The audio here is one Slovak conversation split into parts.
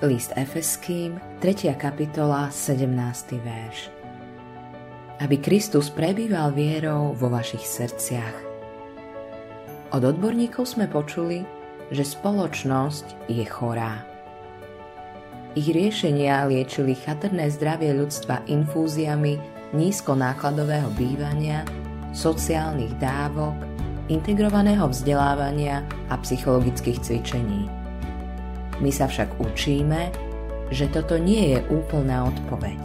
List Efeským, 3. kapitola, 17. verš. Aby Kristus prebýval vierou vo vašich srdciach. Od odborníkov sme počuli, že spoločnosť je chorá. Ich riešenia liečili chatrné zdravie ľudstva infúziami nízkonákladového bývania, sociálnych dávok, integrovaného vzdelávania a psychologických cvičení – my sa však učíme, že toto nie je úplná odpoveď.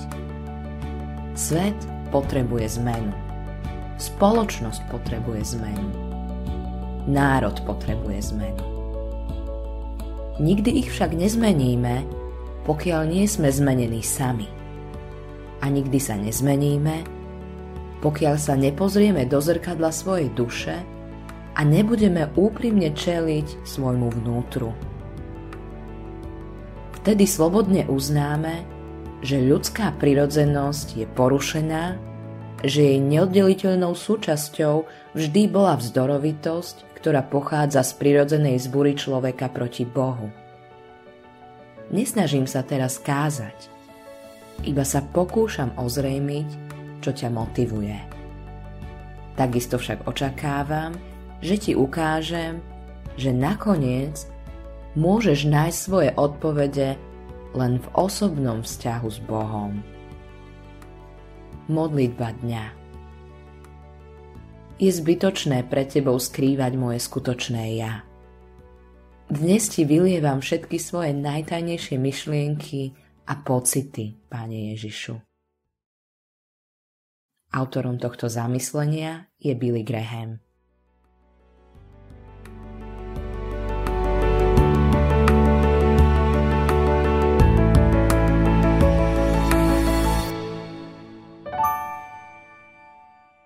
Svet potrebuje zmenu. Spoločnosť potrebuje zmenu. Národ potrebuje zmenu. Nikdy ich však nezmeníme, pokiaľ nie sme zmenení sami. A nikdy sa nezmeníme, pokiaľ sa nepozrieme do zrkadla svojej duše a nebudeme úprimne čeliť svojmu vnútru. Vtedy slobodne uznáme, že ľudská prirodzenosť je porušená, že jej neoddeliteľnou súčasťou vždy bola vzdorovitosť, ktorá pochádza z prirodzenej zbury človeka proti Bohu. Nesnažím sa teraz kázať, iba sa pokúšam ozrejmiť, čo ťa motivuje. Takisto však očakávam, že ti ukážem, že nakoniec môžeš nájsť svoje odpovede len v osobnom vzťahu s Bohom. Modlitba dňa Je zbytočné pre tebou skrývať moje skutočné ja. Dnes ti vylievam všetky svoje najtajnejšie myšlienky a pocity, Pane Ježišu. Autorom tohto zamyslenia je Billy Graham.